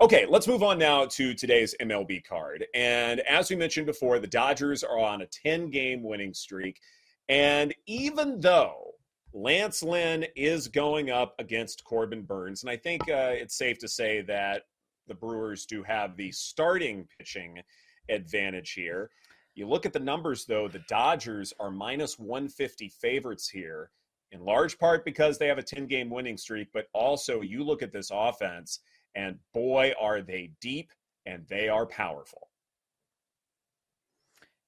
Okay, let's move on now to today's MLB card. And as we mentioned before, the Dodgers are on a 10 game winning streak. And even though Lance Lynn is going up against Corbin Burnes, and I think uh, it's safe to say that the Brewers do have the starting pitching advantage here. You look at the numbers, though, the Dodgers are minus 150 favorites here, in large part because they have a 10 game winning streak, but also you look at this offense, and boy, are they deep and they are powerful.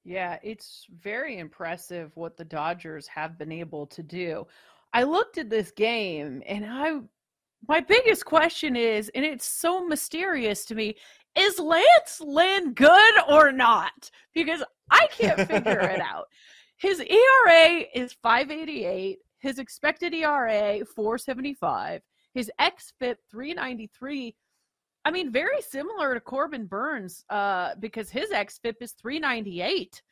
Yeah, it's very impressive what the Dodgers have been able to do. I looked at this game and I my biggest question is, and it's so mysterious to me, is Lance Lynn good or not? Because I can't figure it out. His ERA is 588, his expected ERA 475, his xFIP 393. I mean, very similar to Corbin Burnes, uh, because his xFIP is 398.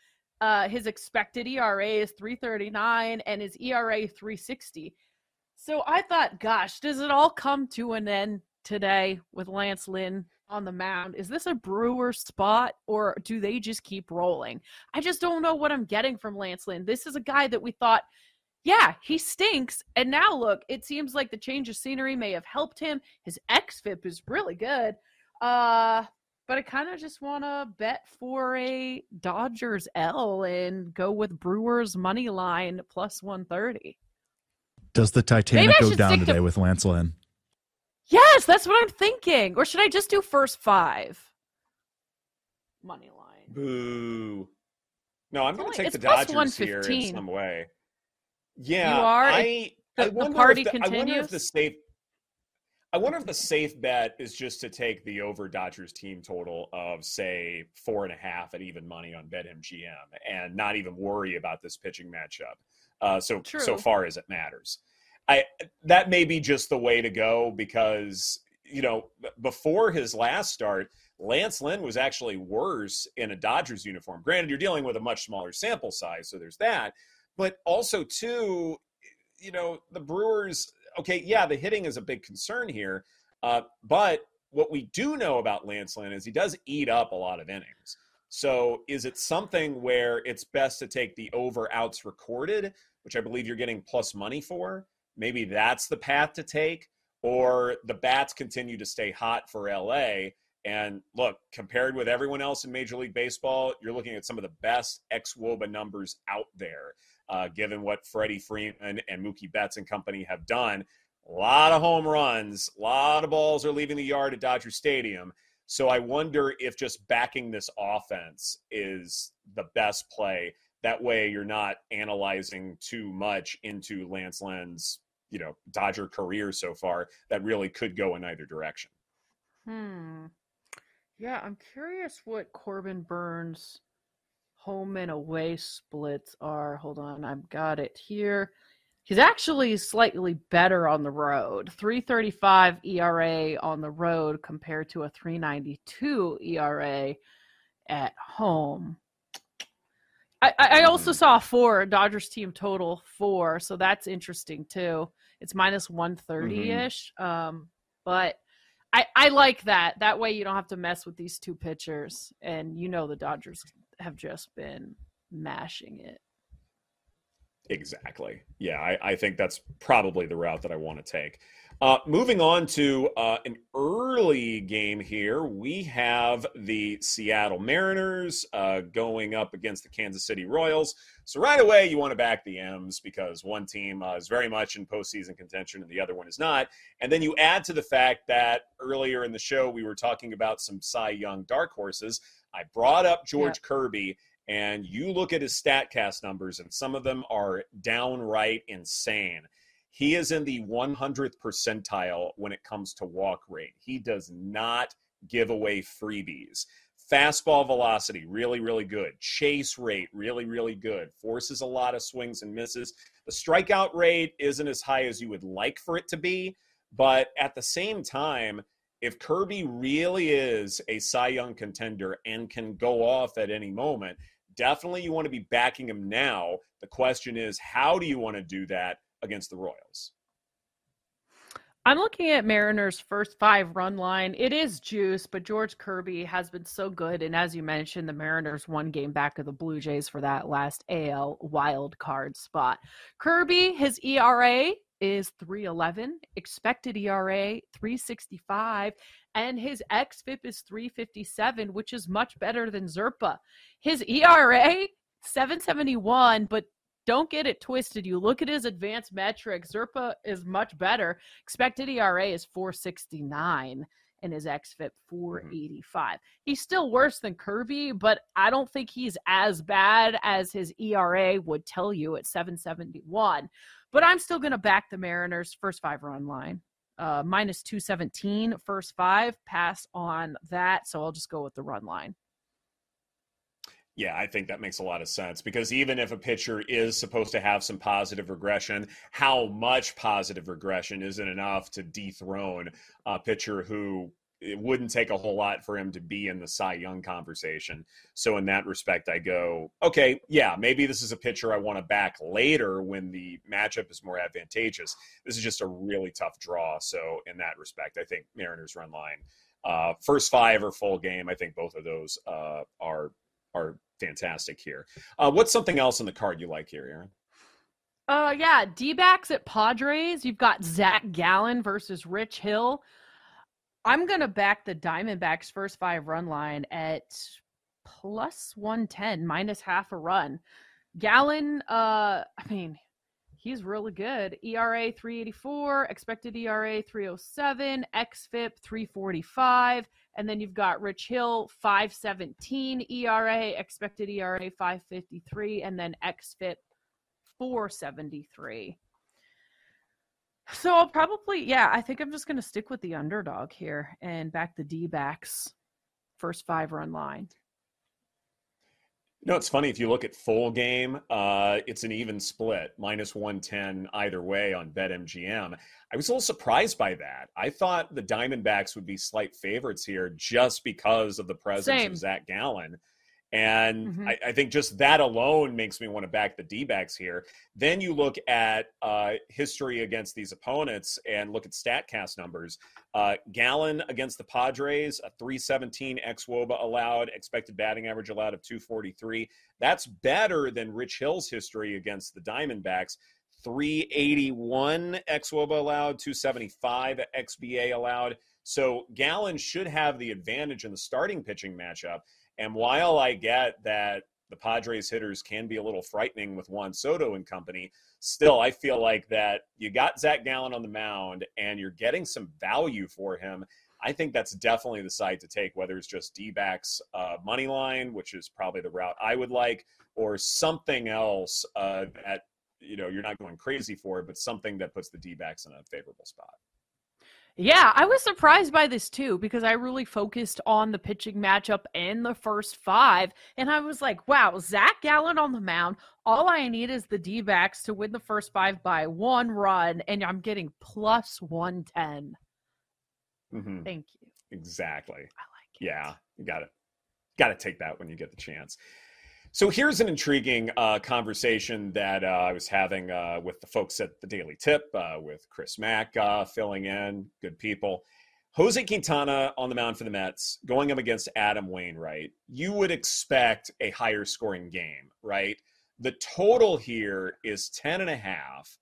Uh, his expected ERA is 339 and his ERA 360. So I thought, gosh, does it all come to an end today with Lance Lynn on the mound? Is this a Brewer spot or do they just keep rolling? I just don't know what I'm getting from Lance Lynn. This is a guy that we thought, yeah, he stinks. And now look, it seems like the change of scenery may have helped him. His XFIP is really good. Uh, but I kind of just want to bet for a Dodgers L and go with Brewers money line plus 130. Does the Titanic go down today to... with Lance Lynn? Yes, that's what I'm thinking. Or should I just do first five? Money line. Boo. No, I'm going to take the Dodgers here in some way. Yeah, you are. I, the, I the party the, continues. I wonder if the safe. I wonder if the safe bet is just to take the over Dodgers team total of say four and a half at even money on BetMGM and not even worry about this pitching matchup uh, so True. so far as it matters. I that may be just the way to go because you know before his last start, Lance Lynn was actually worse in a Dodgers uniform. Granted, you're dealing with a much smaller sample size, so there's that. But also, too, you know, the Brewers. Okay, yeah, the hitting is a big concern here, uh, but what we do know about Lance Lynn is he does eat up a lot of innings. So is it something where it's best to take the over outs recorded, which I believe you're getting plus money for? Maybe that's the path to take, or the bats continue to stay hot for LA. And look, compared with everyone else in Major League Baseball, you're looking at some of the best ex Woba numbers out there, uh, given what Freddie Freeman and Mookie Betts and company have done. A lot of home runs, a lot of balls are leaving the yard at Dodger Stadium. So I wonder if just backing this offense is the best play. That way you're not analyzing too much into Lance Lynn's, you know, Dodger career so far that really could go in either direction. Hmm. Yeah, I'm curious what Corbin Burnes home and away splits are. Hold on, I've got it here. He's actually slightly better on the road. 335 ERA on the road compared to a 392 ERA at home. I, I also saw four Dodgers team total four, so that's interesting too. It's minus 130 ish. Mm-hmm. Um, but I, I like that. That way you don't have to mess with these two pitchers. And you know the Dodgers have just been mashing it. Exactly. Yeah, I, I, think that's probably the route that I want to take. Uh, moving on to uh, an early game here, we have the Seattle Mariners uh, going up against the Kansas City Royals. So right away, you want to back the M's because one team uh, is very much in postseason contention and the other one is not. And then you add to the fact that earlier in the show we were talking about some Cy Young dark horses. I brought up George yeah. Kirby and you look at his StatCast numbers, and some of them are downright insane. He is in the 100th percentile when it comes to walk rate. He does not give away freebies. Fastball velocity, really, really good. Chase rate, really, really good. Forces a lot of swings and misses. The strikeout rate isn't as high as you would like for it to be, but at the same time, if Kirby really is a Cy Young contender and can go off at any moment, definitely you want to be backing him now. The question is, how do you want to do that against the Royals? I'm looking at Mariners' first five run line. It is juice, but George Kirby has been so good. And as you mentioned, the Mariners one game back of the Blue Jays for that last AL wild card spot. Kirby, his ERA is 311, expected ERA 365, and his xFIP is 357, which is much better than Zerpa. His ERA 771, but don't get it twisted. You look at his advanced metrics, Zerpa is much better. Expected ERA is 469 and his xFIP 485. Mm-hmm. He's still worse than Kirby, but I don't think he's as bad as his ERA would tell you at 771. But I'm still going to back the Mariners first five run line. Uh, minus 217 first five, pass on that. So I'll just go with the run line. Yeah, I think that makes a lot of sense because even if a pitcher is supposed to have some positive regression, how much positive regression isn't enough to dethrone a pitcher who it wouldn't take a whole lot for him to be in the Cy Young conversation. So in that respect, I go, okay, yeah, maybe this is a pitcher I want to back later when the matchup is more advantageous. This is just a really tough draw. So in that respect, I think Mariners run line. Uh, first five or full game, I think both of those uh, are are fantastic here. Uh, what's something else in the card you like here, Erin? Uh, yeah, D backs at Padres. You've got Zach Gallen versus Rich Hill. I'm gonna back the Diamondbacks first five run line at plus 110, minus half a run. Gallen, uh, I mean, he's really good. ERA 384, expected ERA 307, XFIP 345, and then you've got Rich Hill 517 ERA, expected ERA 553, and then XFIP 473. So I'll probably, yeah, I think I'm just going to stick with the underdog here and back the D backs first five run line. You know, it's funny if you look at full game, uh, it's an even split, minus 110 either way on BetMGM. I was a little surprised by that. I thought the Diamondbacks would be slight favorites here just because of the presence Same. of Zach Gallen. And mm-hmm. I, I, think just that alone makes me want to back the D backs here. Then you look at uh, history against these opponents and look at StatCast numbers. Uh, Gallen against the Padres, a 317 ex Woba allowed, expected batting average allowed of 243. That's better than Rich Hill's history against the Diamondbacks. 381 ex Woba allowed, 275 XBA allowed. So Gallen should have the advantage in the starting pitching matchup. And while I get that the Padres hitters can be a little frightening with Juan Soto and company, still, I feel like that you got Zach Gallen on the mound and you're getting some value for him. I think that's definitely the side to take, whether it's just D backs uh, money line, which is probably the route I would like, or something else uh, that you know you're not going crazy for, but something that puts the D backs in a favorable spot. Yeah, I was surprised by this too because I really focused on the pitching matchup and the first five. And I was like, wow, Zach Gallen on the mound. All I need is the D backs to win the first five by one run. And I'm getting plus 110. Mm-hmm. Thank you. Exactly. I like it. Yeah, you got it. Got to take that when you get the chance. So here's an intriguing uh, conversation that uh, I was having uh, with the folks at the Daily Tip, uh, with Chris Mack uh, filling in, good people. Jose Quintana on the mound for the Mets, going up against Adam Wainwright. You would expect a higher scoring game, right? The total here is 10 and a half,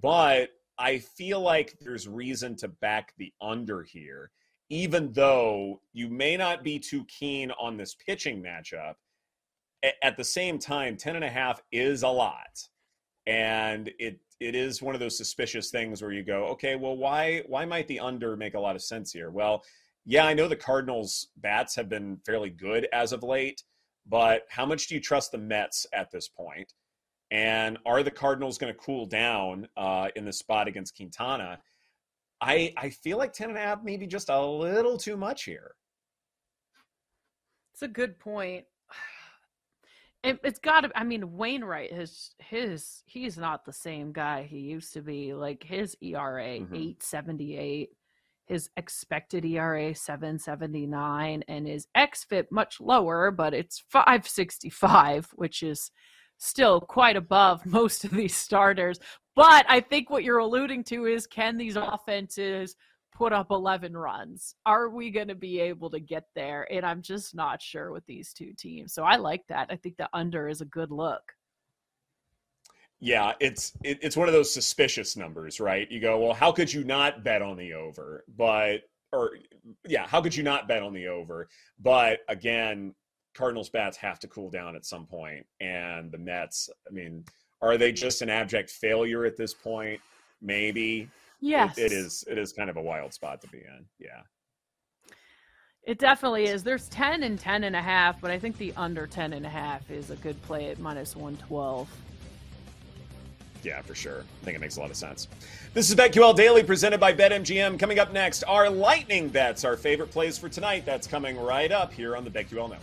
but I feel like there's reason to back the under here, even though you may not be too keen on this pitching matchup at the same time 10 and a half is a lot. And it it is one of those suspicious things where you go okay well why why might the under make a lot of sense here? Well yeah i know the cardinals bats have been fairly good as of late but how much do you trust the mets at this point? and are the cardinals going to cool down uh, in the spot against quintana? I i feel like 10 and a half maybe just a little too much here. It's a good point it, has got to. I mean, Wainwright his his he's not the same guy he used to be. Like his ERA mm-hmm. eight seventy eight, his expected ERA seven seventy nine, and his xFIP much lower, but it's five sixty five, which is still quite above most of these starters. But I think what you're alluding to is can these offenses put up 11 runs? Are we going to be able to get there? And I'm just not sure with these two teams. So I like that. I think the under is a good look. Yeah, it's it, it's one of those suspicious numbers, right? You go, well, how could you not bet on the over? But or yeah, how could you not bet on the over? But again, Cardinals bats have to cool down at some point, and the Mets. I mean, are they just an abject failure at this point? Maybe. Yes. it, it is. It is kind of a wild spot to be in. Yeah. It definitely is. There's 10 and 10 and a half, but I think the under 10 and a half is a good play at minus 112. Yeah, for sure. I think it makes a lot of sense. This is BetQL Daily presented by BetMGM. Coming up next, our lightning bets, our favorite plays for tonight. That's coming right up here on the BetQL Network.